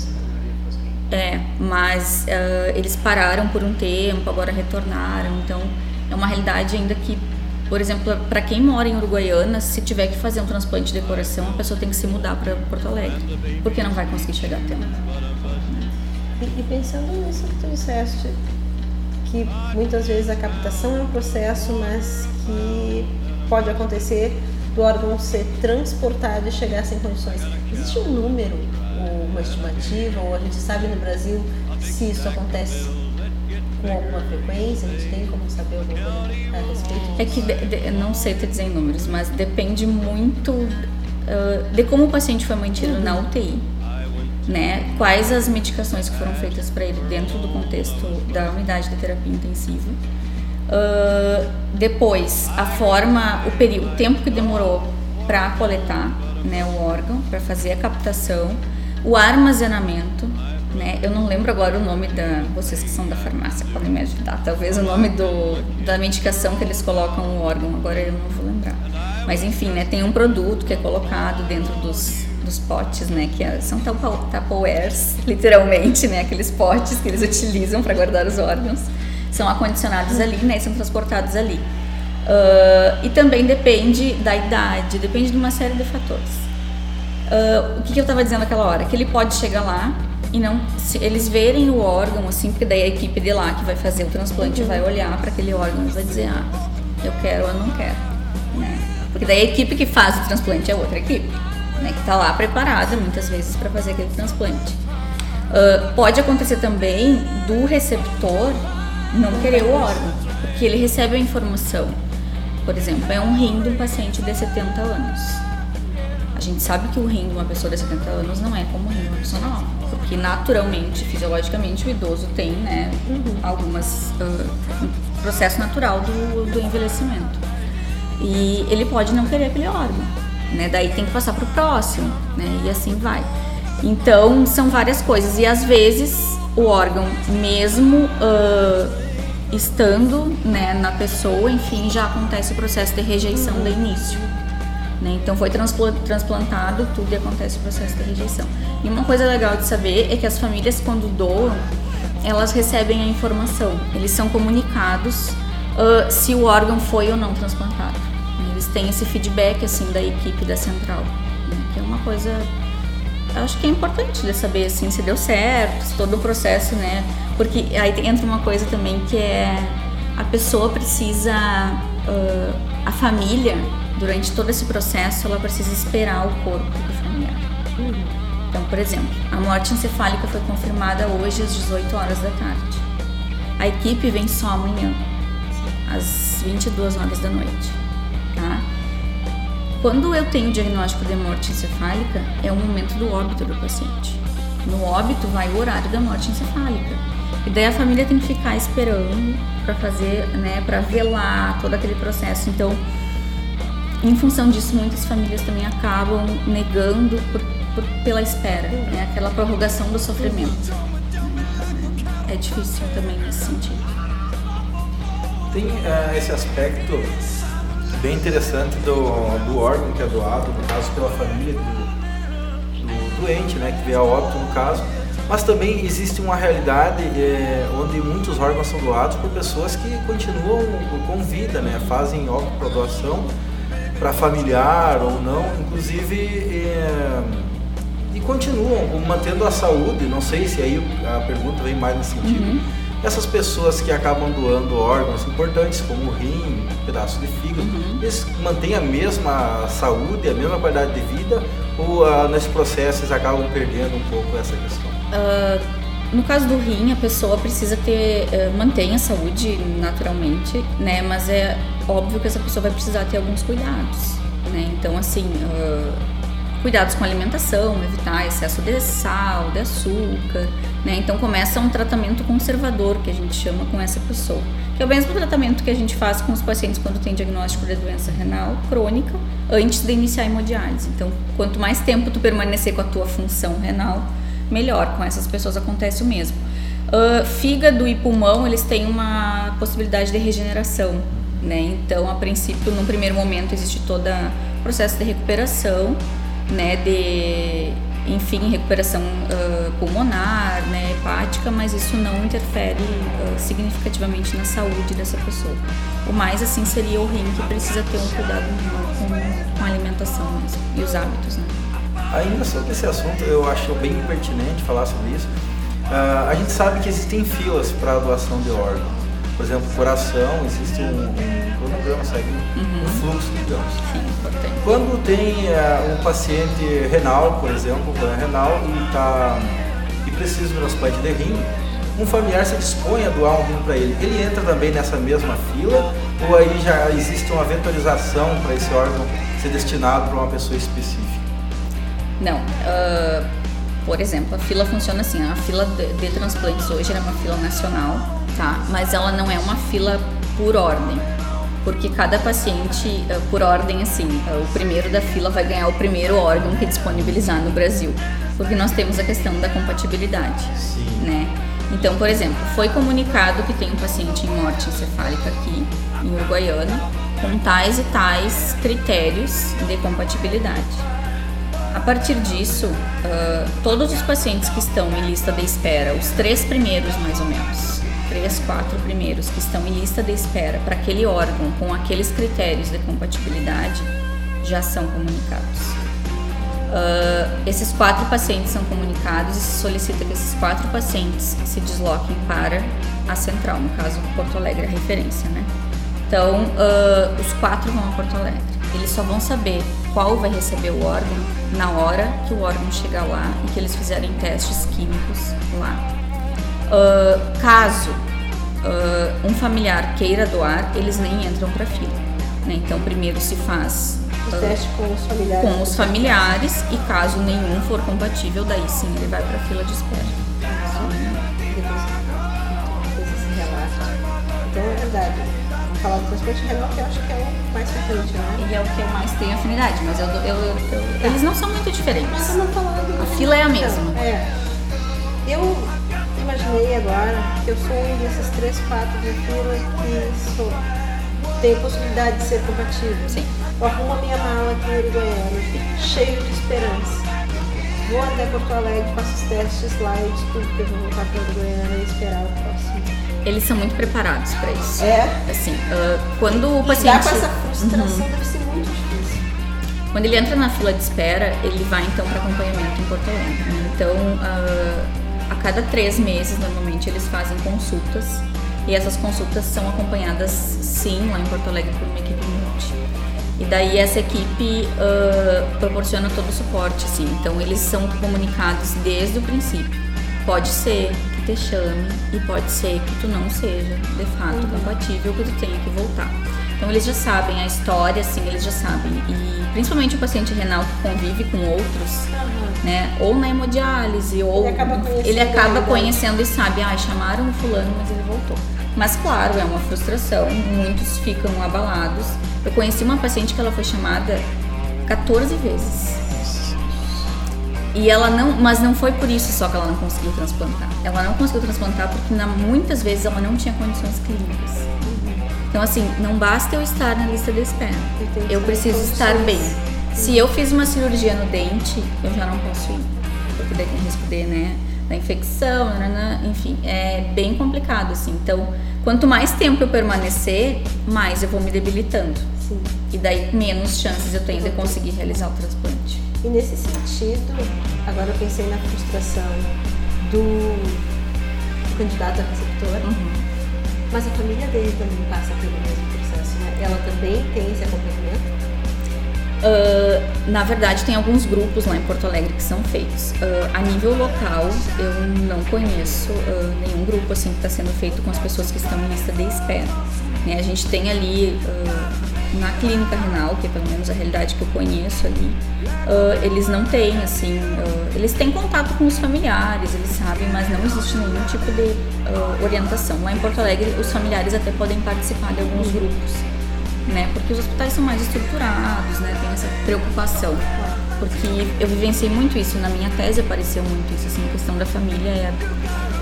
É, mas eh, eles pararam por um tempo, agora retornaram, então é uma realidade ainda que, por exemplo, para quem mora em Uruguaiana, se tiver que fazer um transplante de coração, a pessoa tem que se mudar para Porto Alegre, porque não vai conseguir chegar a tempo. E, pensando nisso que tu disseste, que muitas vezes a captação é um processo, mas que pode acontecer do órgão ser transportado e chegar sem condições. Existe um número, ou uma estimativa, ou a gente sabe no Brasil se isso acontece com alguma frequência? A gente tem como saber alguma coisa a respeito É que de- de- não sei te dizer em números, mas depende muito ah, de como o paciente foi mantido na UTI, né? Quais as medicações que foram feitas para ele dentro do contexto da unidade de terapia intensiva. Ah, depois, a forma, o período, o tempo que demorou para coletar, né, o órgão, para fazer a captação, o armazenamento, né? Eu não lembro agora o nome da vocês que são da farmácia podem me ajudar, talvez o nome do da medicação que eles colocam o órgão, agora eu não vou lembrar. Mas enfim, né, tem um produto que é colocado dentro dos, dos potes, né, que é- são tupperwares, literalmente, né, aqueles potes que eles utilizam para guardar os órgãos, são acondicionados ali, né, e são transportados ali. Ah, e também depende da idade, depende de uma série de fatores. Ah, o que, que eu estava dizendo naquela hora? Que ele pode chegar lá e não. Eles verem o órgão, assim, porque daí a equipe de lá que vai fazer o transplante vai olhar para aquele órgão e vai dizer: ah, eu quero ou não quero. Né? Porque daí a equipe que faz o transplante é outra equipe, né? que está lá preparada muitas vezes para fazer aquele transplante. Ah, pode acontecer também do receptor não querer o órgão, porque ele recebe a informação. Por exemplo, é um rim de um paciente de 70 anos. A gente sabe que o rim de uma pessoa de 70 anos não é como o rim de uma pessoa normal, porque naturalmente, fisiologicamente, o idoso tem, né, algumas ah, um processo natural do, do envelhecimento. E ele pode não querer aquele órgão, né? Daí tem que passar para o próximo, né? E assim vai. Então são várias coisas e às vezes o órgão, mesmo ah, estando né, na pessoa, enfim, já acontece o processo de rejeição de início. Né? Então foi transpla- transplantado tudo e acontece o processo de rejeição. E uma coisa legal de saber é que as famílias quando doam, elas recebem a informação, eles são comunicados ah, se o órgão foi ou não transplantado. Eles têm esse feedback assim da equipe da central, né? que é uma coisa acho que é importante de saber assim se deu certo, se todo o processo, né? Porque aí entra uma coisa também que é a pessoa precisa, ah, a família durante todo esse processo ela precisa esperar o corpo do familiar. Então, por exemplo, a morte encefálica foi confirmada hoje às 18 horas da tarde. A equipe vem só amanhã, às 22 horas da noite, tá? Quando eu tenho o diagnóstico de morte encefálica, é o momento do óbito do paciente. No óbito vai o horário da morte encefálica. E daí a família tem que ficar esperando para fazer, né, para velar todo aquele processo. Então, em função disso, muitas famílias também acabam negando por, por- pela espera, né, aquela prorrogação do sofrimento. É difícil também nesse sentido. Tem ah, esse aspecto bem interessante do, do órgão que é doado, no caso pela família do, do doente, né, que veio a óbito no caso, mas também existe uma realidade é, onde muitos órgãos são doados por pessoas que continuam com vida, né, fazem óbito para doação para familiar ou não, inclusive é, e continuam mantendo a saúde. Não sei se aí a pergunta vem mais nesse sentido. Uhum. Essas pessoas que acabam doando órgãos importantes, como o rim, um pedaço de fígado, uhum. eles mantêm a mesma saúde, a mesma qualidade de vida, ou uh, nesse processo eles acabam perdendo um pouco essa questão? Uh, no caso do rim, a pessoa precisa ter, uh, mantém a saúde naturalmente, né? Mas é óbvio que essa pessoa vai precisar ter alguns cuidados, né? Então, assim, uh, cuidados com alimentação, evitar excesso de sal, de açúcar, né? Então começa um tratamento conservador que a gente chama com essa pessoa, que é o mesmo tratamento que a gente faz com os pacientes quando tem diagnóstico de doença renal crônica antes de iniciar a hemodiálise. Então, quanto mais tempo tu permanecer com a tua função renal, melhor. Com essas pessoas acontece o mesmo. Uh, fígado e pulmão, eles têm uma possibilidade de regeneração, né? Então, a princípio, no primeiro momento existe todo o processo de recuperação, né, de, enfim, recuperação uh, pulmonar, né, hepática, mas isso não interfere uh, significativamente na saúde dessa pessoa. O mais, assim, seria o rim, que precisa ter um cuidado com, com a alimentação mesmo, e os hábitos, né. Ainda sobre esse assunto, eu acho bem pertinente falar sobre isso. Uh, a gente sabe que existem filas para a doação de órgãos. Por exemplo, coração, existe um, um cronograma, segue uhum. um fluxo, digamos. Sim, Quando tem uh, um paciente renal, por exemplo, um renal, e, tá, e precisa de um transplante de rim, um familiar se dispõe a doar um rim para ele. Ele entra também nessa mesma fila ou aí já existe uma vetorização para esse órgão ser destinado para uma pessoa específica? Não. Uh, por exemplo, a fila funciona assim: a fila de, de transplantes hoje é uma fila nacional, tá? Mas ela não é uma fila por ordem porque cada paciente, uh, por ordem assim, uh, o primeiro da fila vai ganhar o primeiro órgão que disponibilizar no Brasil, porque nós temos a questão da compatibilidade, Sim. né? Então, por exemplo, foi comunicado que tem um paciente em morte encefálica aqui, em Uruguaiana, com tais e tais critérios de compatibilidade. A partir disso, uh, todos os pacientes que estão em lista de espera, os três primeiros mais ou menos, três, quatro primeiros que estão em lista de espera para aquele órgão com aqueles critérios de compatibilidade, já são comunicados. Uh, esses quatro pacientes são comunicados e se solicita que esses quatro pacientes se desloquem para a central, no caso Porto Alegre é a referência, né? Então, uh, os quatro vão a Porto Alegre. Eles só vão saber qual vai receber o órgão na hora que o órgão chegar lá e que eles fizerem testes químicos lá. Uh, caso uh, um familiar queira doar, eles nem entram para fila. Né? Então, primeiro se faz uh, teste com os familiares. Com os familiares e caso nenhum for compatível, daí sim ele vai para fila de espera. Então é verdade falar do transporte renal, que eu acho que é o mais frequente, né? Ele é o que eu mais tenho afinidade, mas eu, eu, eu tá. eles não são muito diferentes. Não falando, a fila é a mesma. É. Eu imaginei agora que eu sou um desses três, quatro de fila que sou, tem possibilidade de ser compatível. Sim. Eu arrumo a minha mala aqui em Uruguaiana, cheio de esperança. Vou até Porto Alegre, faço os testes lá e descubro que eu vou voltar para Uruguaiana e esperar o próximo eles são muito preparados para isso. É? Assim, uh, quando o paciente... Lidar com essa frustração uhum. deve ser muito difícil. Quando ele entra na fila de espera, ele vai então para acompanhamento em Porto Alegre. Né? Então, uh, cada três meses, normalmente, eles fazem consultas. E essas consultas são acompanhadas, sim, lá em Porto Alegre, por uma equipe multi. E daí essa equipe uh, proporciona todo o suporte, assim. Então, eles são comunicados desde o princípio. Pode ser te chame e pode ser que tu não seja de fato uhum. compatível, que tu tenha que voltar. Então eles já sabem a história, assim, eles já sabem. E principalmente o paciente renal que convive com outros, uhum. Né? Ou na hemodiálise, ou ele acaba conhecendo, ele acaba conhecendo e sabe, ah, chamaram o fulano, mas ele voltou. Mas claro, é uma frustração, muitos ficam abalados. Eu conheci uma paciente que ela foi chamada 14 vezes e ela não, mas não foi por isso só que ela não conseguiu transplantar. Ela não conseguiu transplantar porque na, muitas vezes ela não tinha condições clínicas. Então, assim, não basta eu estar na lista de espera. Eu Eu preciso estar bem. Se eu fiz uma cirurgia no dente, eu já não posso ir. Porque daí tem risco de, né, da infecção, nananã, enfim, é bem complicado, assim. Então, quanto mais tempo eu permanecer, mais eu vou me debilitando. Sim. E daí menos chances eu tenho de conseguir realizar o transplante. E nesse sentido, agora eu pensei na frustração do candidato a receptor, mas a família dele também passa pelo mesmo processo, né? Ela também tem esse acompanhamento? Ah, na verdade, tem alguns grupos lá em Porto Alegre que são feitos. Ah, a nível local, eu não conheço ah, nenhum grupo assim que está sendo feito com as pessoas que estão em lista de espera. Né, A gente tem ali na clínica renal, que é pelo menos a realidade que eu conheço ali, ah, eles não têm assim, ah, eles têm contato com os familiares, eles sabem, mas não existe nenhum tipo de ah, orientação. Lá em Porto Alegre, os familiares até podem participar de alguns grupos né? Porque os hospitais são mais estruturados, né? Tem essa preocupação. Porque eu vivenciei muito isso, na minha tese apareceu muito isso, assim, a questão da família é,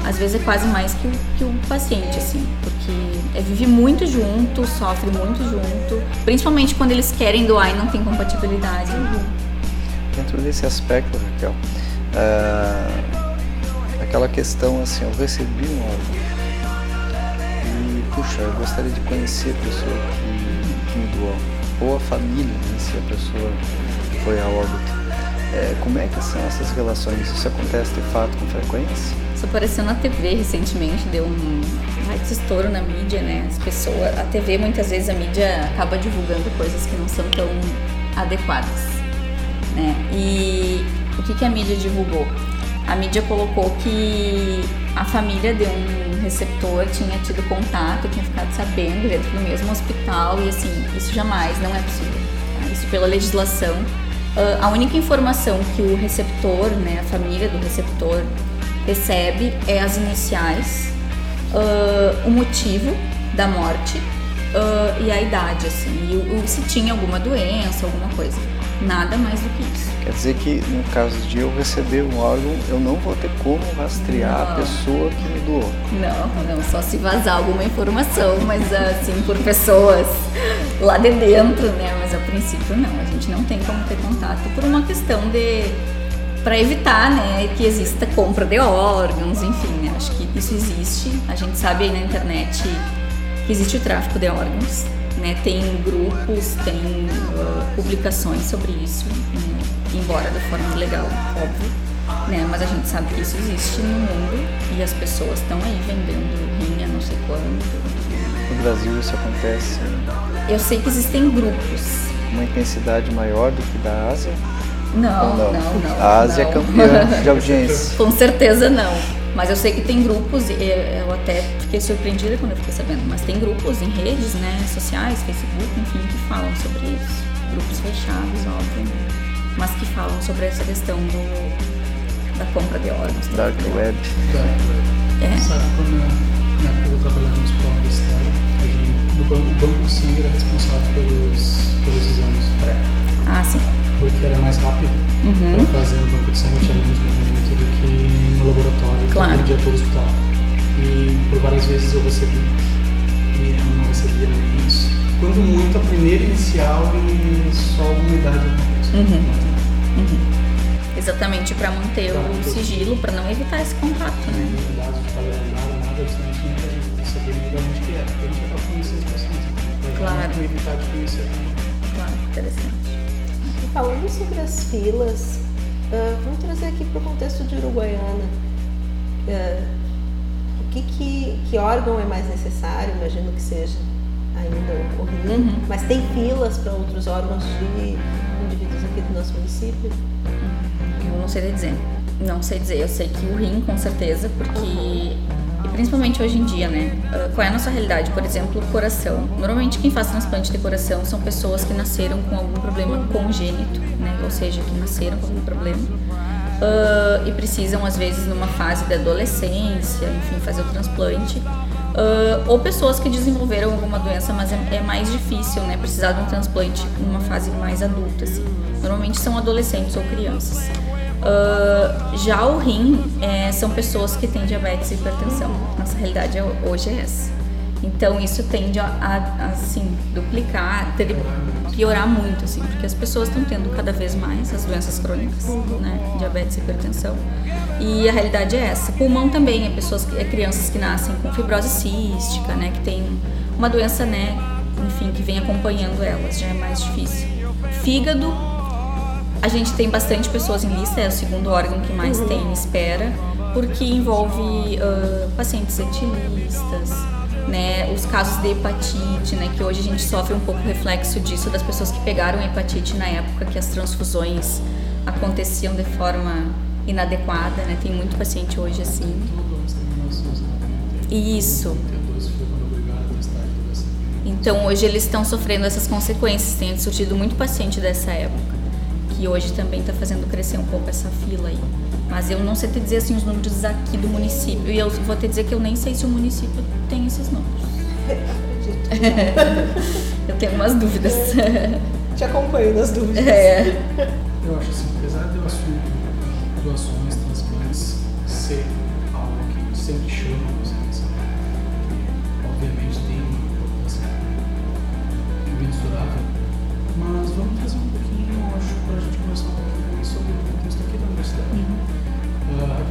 às vezes é quase mais que o, que o paciente, assim, porque é, vive muito junto, sofre muito junto, principalmente quando eles querem doar e não tem compatibilidade. Dentro desse aspecto, Raquel, ah, aquela questão assim, eu recebi um órgão e, puxa, eu gostaria de conhecer a pessoa que, ou a família, né, se a pessoa foi a óbito. É, como é que são essas relações? Isso acontece de fato com frequência? Isso apareceu na TV recentemente, deu um baita estouro na mídia, né? As pessoas, a TV muitas vezes a mídia acaba divulgando coisas que não são tão adequadas, né? E o que, que a mídia divulgou? A mídia colocou que a família de um receptor tinha tido contato, tinha ficado sabendo dentro do mesmo hospital e assim, isso jamais, não é possível. tá? Isso pela legislação. Ah, a única informação que o receptor, né, a família do receptor recebe é as iniciais, ah, o motivo da morte ah, e a idade, assim, e se tinha alguma doença, alguma coisa. Nada mais do que isso. Quer dizer que no caso de eu receber um órgão, eu não vou ter como rastrear a Não. pessoa que me doou. Não, não, só se vazar alguma informação, mas assim, por pessoas lá de dentro, né? Mas a princípio não, a gente não tem como ter contato por uma questão de. para evitar, né, que exista compra de órgãos, enfim, né? Acho que isso existe. A gente sabe aí na internet que existe o tráfico de órgãos, né? Tem grupos, tem ah, publicações sobre isso, né? Embora da forma legal, óbvio né? Mas a gente sabe que isso existe no mundo e as pessoas estão aí vendendo rim a não sei quanto. No Brasil isso acontece Eu sei que existem grupos. uma intensidade maior do que da Ásia? Não, Ou não, não. A Ásia é não. campeã de audiência. Com certeza não. Mas eu sei que tem grupos, eu até fiquei surpreendida quando eu fiquei sabendo, mas tem grupos em redes, né, sociais, Facebook, enfim, que falam sobre isso. Grupos fechados, óbvio, mas que falam sobre essa questão do, da compra de órgãos. Dark Web. É. Sabe quando na época eu trabalhava no hospital universitário, a gente, no banco, o banco do sangue era responsável pelos, pelos exames pré, Ah, sim. porque era mais rápido Uhum. para fazer no banco de sangue, tinha menos movimento do que no laboratório, Claro. que dia todo o hospital. E por várias vezes eu recebi e não recebia nem isso. Quando muito, a primeira inicial e só alguma idade Uhum. Né, Exatamente para manter Pra o manter o sigilo, para não evitar esse contato, né? É pacientes. Pra Claro. Claro, interessante. E falando sobre as filas, ah, vamos trazer aqui para o contexto de Uruguaiana. Ah, o que, que, que órgão é mais necessário? Imagino que seja ainda o rim, Uhum. mas tem filas para outros órgãos de município? Eu não sei dizer. Não sei dizer. Eu sei que o rim, com certeza, porque. Principalmente hoje em dia, né? Ah, Qual é a nossa realidade? Por exemplo, o coração. Normalmente quem faz transplante de coração são pessoas que nasceram com algum problema congênito, né? Ou seja, que nasceram com algum problema. ah, e precisam, às vezes, numa fase da adolescência, enfim, fazer o transplante. Ah, ou pessoas que desenvolveram alguma doença, mas é, é mais difícil, né? Precisar de um transplante numa fase mais adulta, assim. Normalmente são adolescentes ou crianças. Ah, já o rim é, são pessoas que têm diabetes e hipertensão. Nossa realidade é- hoje é essa. Então isso tende a, a assim duplicar, piorar muito, assim, porque as pessoas estão tendo cada vez mais as doenças crônicas, né, diabetes e hipertensão. E a realidade é essa. Pulmão também é pessoas, é crianças que nascem com fibrose cística, né, que tem uma doença, né, enfim, que vem acompanhando elas, já é mais difícil. Fígado, a gente tem bastante pessoas em lista, é o segundo órgão que mais uhum. tem em espera, porque envolve uh, pacientes etilistas, né, os casos de hepatite, né, que hoje a gente sofre um pouco reflexo disso das pessoas que pegaram hepatite na época que as transfusões aconteciam de forma inadequada, né? Tem muito paciente hoje assim. Isso. Então hoje eles estão sofrendo essas consequências. Tem surtido muito paciente dessa época, que hoje também está fazendo crescer um pouco essa fila aí. Mas eu não sei te dizer assim os números aqui do município. E eu vou te dizer que eu nem sei se o município tem esses números. eu tenho umas dúvidas. Te acompanho nas dúvidas. É. Eu acho assim, apesar de eu assumir doações,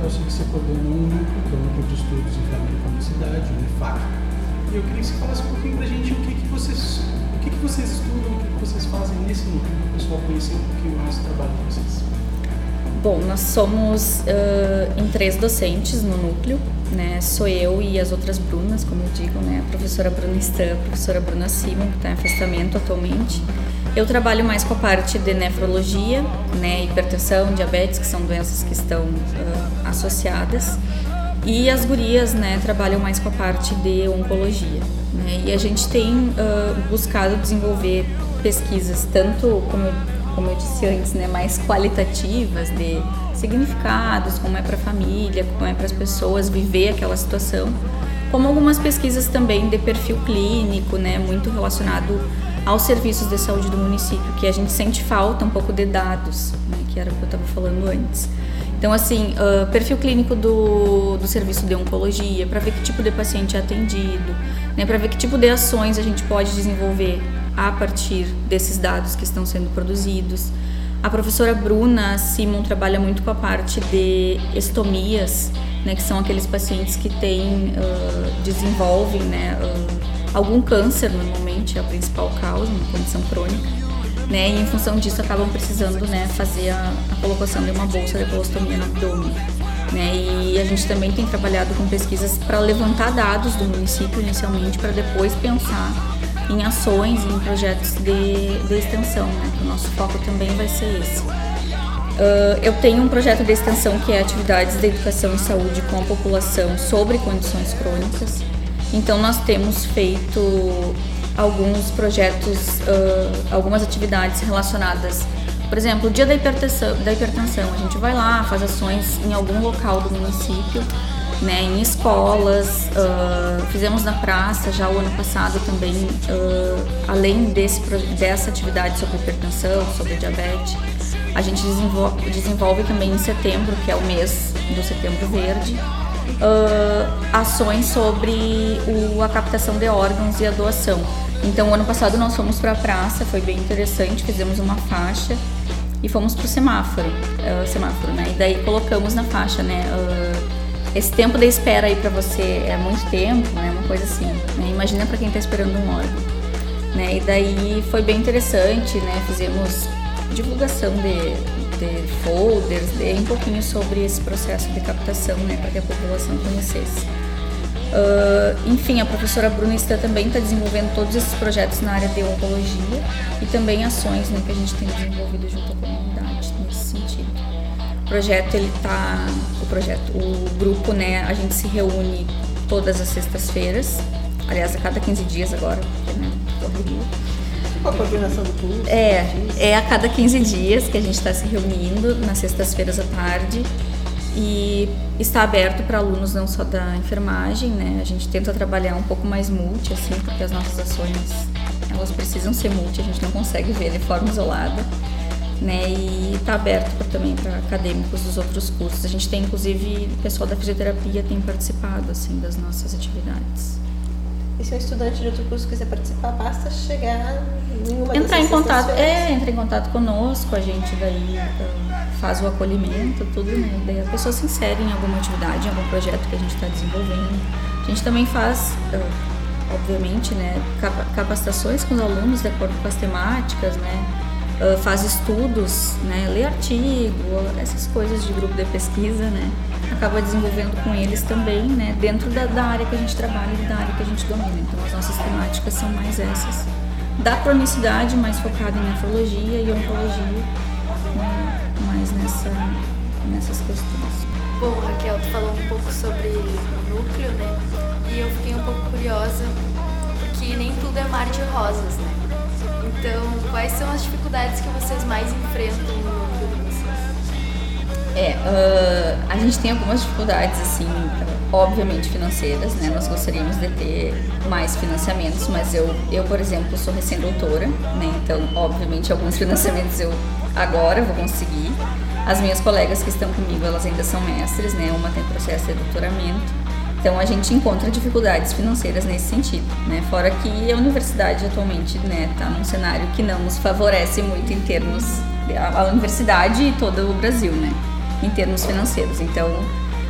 Eu sei que você coordena um núcleo, que é o Núcleo de Estudos em Família e Comunidade, o NEFAC, e eu queria que você falasse um pouquinho para a gente o que, que vocês o que, que vocês estudam, o que, que vocês fazem nesse núcleo, para o pessoal conhecer um pouquinho mais o trabalho de vocês. Bom, nós somos uh, em três docentes no núcleo, né? Sou eu e as outras Brunas, como digo, né? A professora Bruna Stan, a professora Bruna Simon, que está em afastamento atualmente. Eu trabalho mais com a parte de nefrologia, né? Hipertensão, diabetes, que são doenças que estão uh, associadas. E as gurias, né? Trabalham mais com a parte de oncologia, né? E a gente tem uh, buscado desenvolver pesquisas, tanto como como eu disse antes, né, mais qualitativas de significados, como é para a família, como é para as pessoas viver aquela situação, como algumas pesquisas também de perfil clínico, né, muito relacionado aos serviços de saúde do município, que a gente sente falta um pouco de dados, né, que era o que eu estava falando antes. Então, assim, uh, perfil clínico do, do serviço de oncologia, para ver que tipo de paciente é atendido, né, para ver que tipo de ações a gente pode desenvolver a partir desses dados que estão sendo produzidos. A professora Bruna Simon trabalha muito com a parte de estomias, né, que são aqueles pacientes que têm, uh, desenvolvem né, uh, algum câncer, normalmente é a principal causa, uma condição crônica. Né, e em função disso acabam precisando né, fazer a, a colocação de uma bolsa de colostomia no abdômen. Né, e a gente também tem trabalhado com pesquisas para levantar dados do município inicialmente, para depois pensar em ações em projetos de, de extensão, né? que o nosso foco também vai ser esse. Uh, eu tenho um projeto de extensão que é atividades de educação e saúde com a população sobre condições crônicas. Então nós temos feito alguns projetos, uh, algumas atividades relacionadas, por exemplo, o dia da hipertensão, da hipertensão, a gente vai lá, faz ações em algum local do município né, em escolas, uh, fizemos na praça já o ano passado também, uh, além desse, dessa atividade sobre hipertensão, sobre diabetes, a gente desenvolve, desenvolve também em setembro, que é o mês do Setembro Verde, uh, ações sobre o, a captação de órgãos e a doação. Então, ano passado nós fomos para a praça, foi bem interessante, fizemos uma faixa e fomos para o semáforo, semáforo, né? E daí colocamos na faixa, né? Esse tempo de espera aí para você é muito tempo, né? Uma coisa assim. Né? Imagina para quem está esperando um órgão. Né? E daí foi bem interessante, né? Fizemos divulgação de, de folders, de um pouquinho sobre esse processo de captação, né? Para que a população conhecesse. Uh, enfim, a professora Bruna está também está desenvolvendo todos esses projetos na área de oncologia e também ações né, que a gente tem desenvolvido junto à comunidade nesse sentido. O projeto ele tá, o projeto, o grupo, né, a gente se reúne todas as sextas-feiras, aliás, a cada 15 dias agora, porque, né, correria. A coordenação do curso? É, é a cada 15 dias que a gente está se reunindo, nas sextas-feiras à tarde, e está aberto para alunos não só da enfermagem, né? A gente tenta trabalhar um pouco mais multi, assim, porque as nossas ações elas precisam ser multi, a gente não consegue ver de forma isolada né? E está aberto também para acadêmicos dos outros cursos. A gente tem, inclusive, o pessoal da fisioterapia tem participado assim das nossas atividades. E se um estudante de outro curso quiser participar, basta chegar em uma Entrar em contato, é, entra em contato conosco, a gente daí uh, faz o acolhimento, tudo, né? Daí a pessoa se insere em alguma atividade, em algum projeto que a gente está desenvolvendo. A gente também faz, uh, obviamente, né, capa- capacitações com os alunos de acordo com as temáticas, né? Faz estudos, né? Lê artigo, essas coisas de grupo de pesquisa, né? Acaba desenvolvendo com eles também, né? Dentro da, da área que a gente trabalha e da área que a gente domina. Então, as nossas temáticas são mais essas. Da cronicidade, mais focada em nefrologia e oncologia, né? mais nessa, nessas questões. Bom, Raquel, tu falou um pouco sobre o núcleo, né? E eu fiquei um pouco curiosa, porque nem tudo é mar de rosas, né? Então, quais são as dificuldades que vocês mais enfrentam no núcleo de vocês? É, ah, a gente tem algumas dificuldades, assim, obviamente financeiras, né? Nós gostaríamos de ter mais financiamentos, mas eu, eu por exemplo, sou recém-doutora, né? Então, obviamente, alguns financiamentos eu agora vou conseguir. As minhas colegas que estão comigo, elas ainda são mestres, né? Uma tem processo de doutoramento. Então, a gente encontra dificuldades financeiras nesse sentido, né? Fora que a universidade atualmente, né, tá num cenário que não nos favorece muito em termos a universidade e todo o Brasil, né? Em termos financeiros. Então,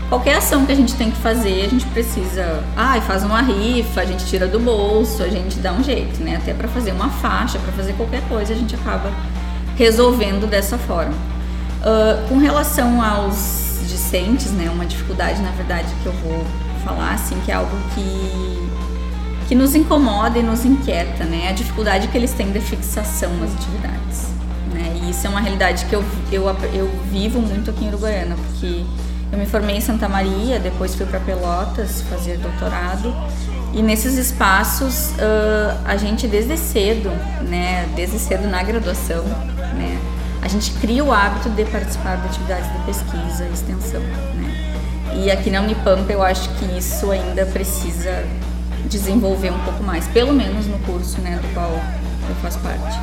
qualquer ação que a gente tem que fazer, a gente precisa, ah, faz uma rifa, a gente tira do bolso, a gente dá um jeito, né? Até para fazer uma faixa, para fazer qualquer coisa, a gente acaba resolvendo dessa forma. Uh, com relação aos né, uma dificuldade, na verdade, que eu vou falar, assim, que é algo que, que nos incomoda e nos inquieta, né, a dificuldade que eles têm de fixação nas atividades, né, e isso é uma realidade que eu, eu, eu vivo muito aqui em Uruguaiana, porque eu me formei em Santa Maria, depois fui para Pelotas fazer doutorado, e nesses espaços uh, a gente desde cedo, né, desde cedo na graduação, né, a gente cria o hábito de participar de atividades de pesquisa e extensão, né? E aqui na Unipampa eu acho que isso ainda precisa desenvolver um pouco mais, pelo menos no curso, né, do qual eu faço parte.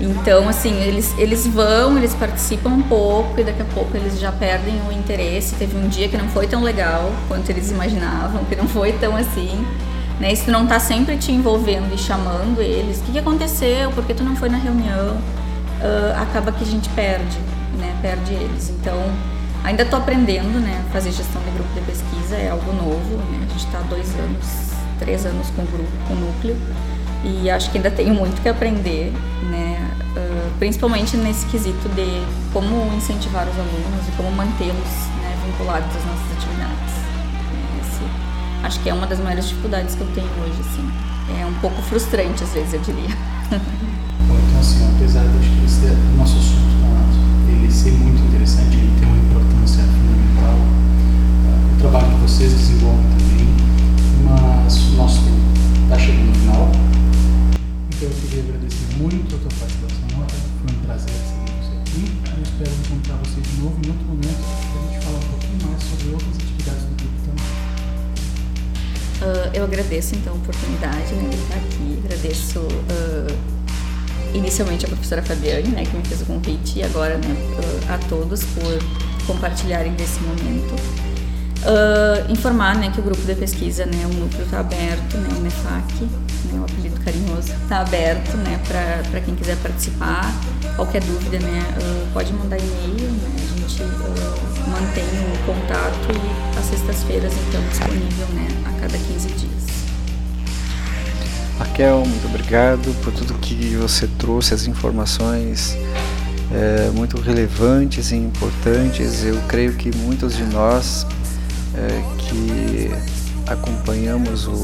Então, assim, eles, eles vão, eles participam um pouco e daqui a pouco eles já perdem o interesse. Teve um dia que não foi tão legal quanto eles imaginavam, que não foi tão assim. Né? E se tu não tá sempre te envolvendo e chamando eles, o que, que aconteceu? Por que tu não foi na reunião? Uh, acaba que a gente perde, né? Perde eles. Então, ainda estou aprendendo, né? Fazer gestão de grupo de pesquisa é algo novo, né? A gente está dois anos, três anos com o grupo, com o núcleo, e acho que ainda tenho muito que aprender, né? Uh, principalmente nesse quesito de como incentivar os alunos e como mantê-los né, vinculados às nossas atividades. Esse, acho que é uma das maiores dificuldades que eu tenho hoje, assim. É um pouco frustrante às vezes, eu diria. Bom, então assim, apesar de vocês desenvolvem também, mas o nosso tempo está chegando no final. Então eu queria agradecer muito a tua participação, Nota. Foi um prazer receber você aqui. Eu espero encontrar você de novo em outro momento para a gente falar um pouquinho mais sobre outras atividades do grupo também. Uh, eu agradeço então a oportunidade né, de estar aqui, agradeço uh, inicialmente a professora Fabiane, né, que me fez o convite, e agora né, uh, a todos por compartilharem desse momento. Informar né, que o grupo de pesquisa, né, o núcleo está aberto, né, o NEFAC, né, o apelido carinhoso, está aberto né, para quem quiser participar. Qualquer dúvida, né, pode mandar e-mail, né, a gente mantém o contato e às sextas-feiras, então, disponível né, a cada 15 dias. Raquel, muito obrigado por tudo que você trouxe, as informações é, muito relevantes e importantes. Eu creio que muitos de nós é, que acompanhamos o,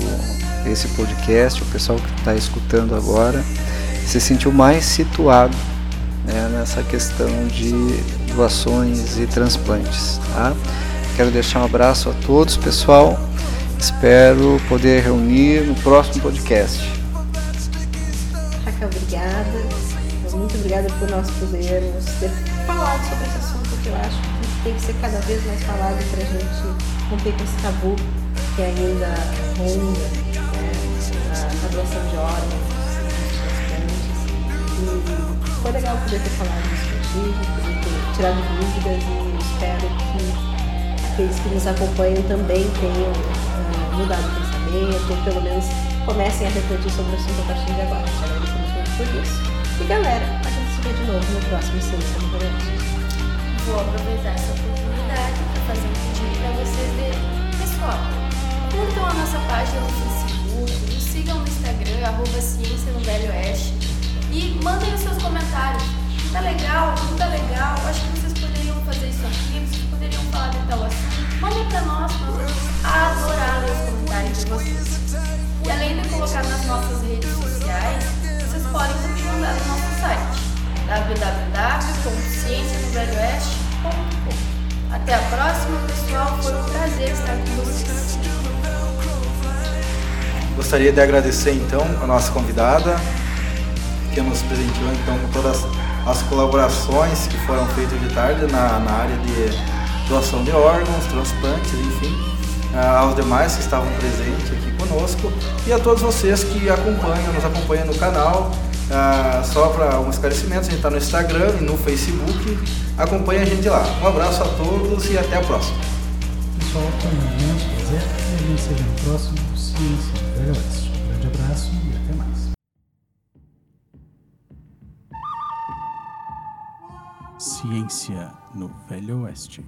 esse podcast, o pessoal que está escutando agora, se sentiu mais situado né, nessa questão de doações e transplantes. Tá? Quero deixar um abraço a todos, pessoal. Espero poder reunir no próximo podcast. Raquel, obrigada. Muito obrigada por nós podermos ter falado sobre esse assunto que eu acho tem que ser cada vez mais falado para a gente romper com esse tabu que ainda ronda né, a, a doação de órgãos, transplantes. E foi legal poder ter falado isso contigo, poder ter tirado dúvidas e espero que aqueles que nos acompanham também tenham uh, mudado o pensamento, ou pelo menos comecem a refletir sobre o assunto a partir de agora. Agradecemos muito por isso. E galera, a gente se vê de novo no próximo Ciência Relógio. Vou aproveitar essa oportunidade para fazer um pedido para vocês de pessoal. Curtam a nossa página no Facebook, nos sigam no Instagram, arroba Ciência no Velho Oeste e mandem os seus comentários. Tá legal? Não tá legal? Acho que vocês poderiam fazer isso aqui, vocês poderiam falar de tal assunto. Mandem para nós, nós vamos adorar os comentários de vocês. E além de colocar nas nossas redes sociais, vocês podem também mandar no nosso site www.ciencianovelhoeste.com Até a próxima, pessoal. Foi um prazer estar com vocês. Gostaria de agradecer então a nossa convidada, que nos presenteou então com todas as colaborações que foram feitas de tarde na, na área de doação de órgãos, transplantes, enfim, aos demais que estavam presentes aqui conosco e a todos vocês que acompanham, nos acompanham no canal. Ah, só para um esclarecimento, a gente está no Instagram e no Facebook. Acompanhe a gente lá. Um abraço a todos e até a próxima. Pessoal, foi um imenso prazer e a gente se vê no próximo Ciência no Velho Oeste. Um grande abraço e até mais. Ciência no Velho Oeste.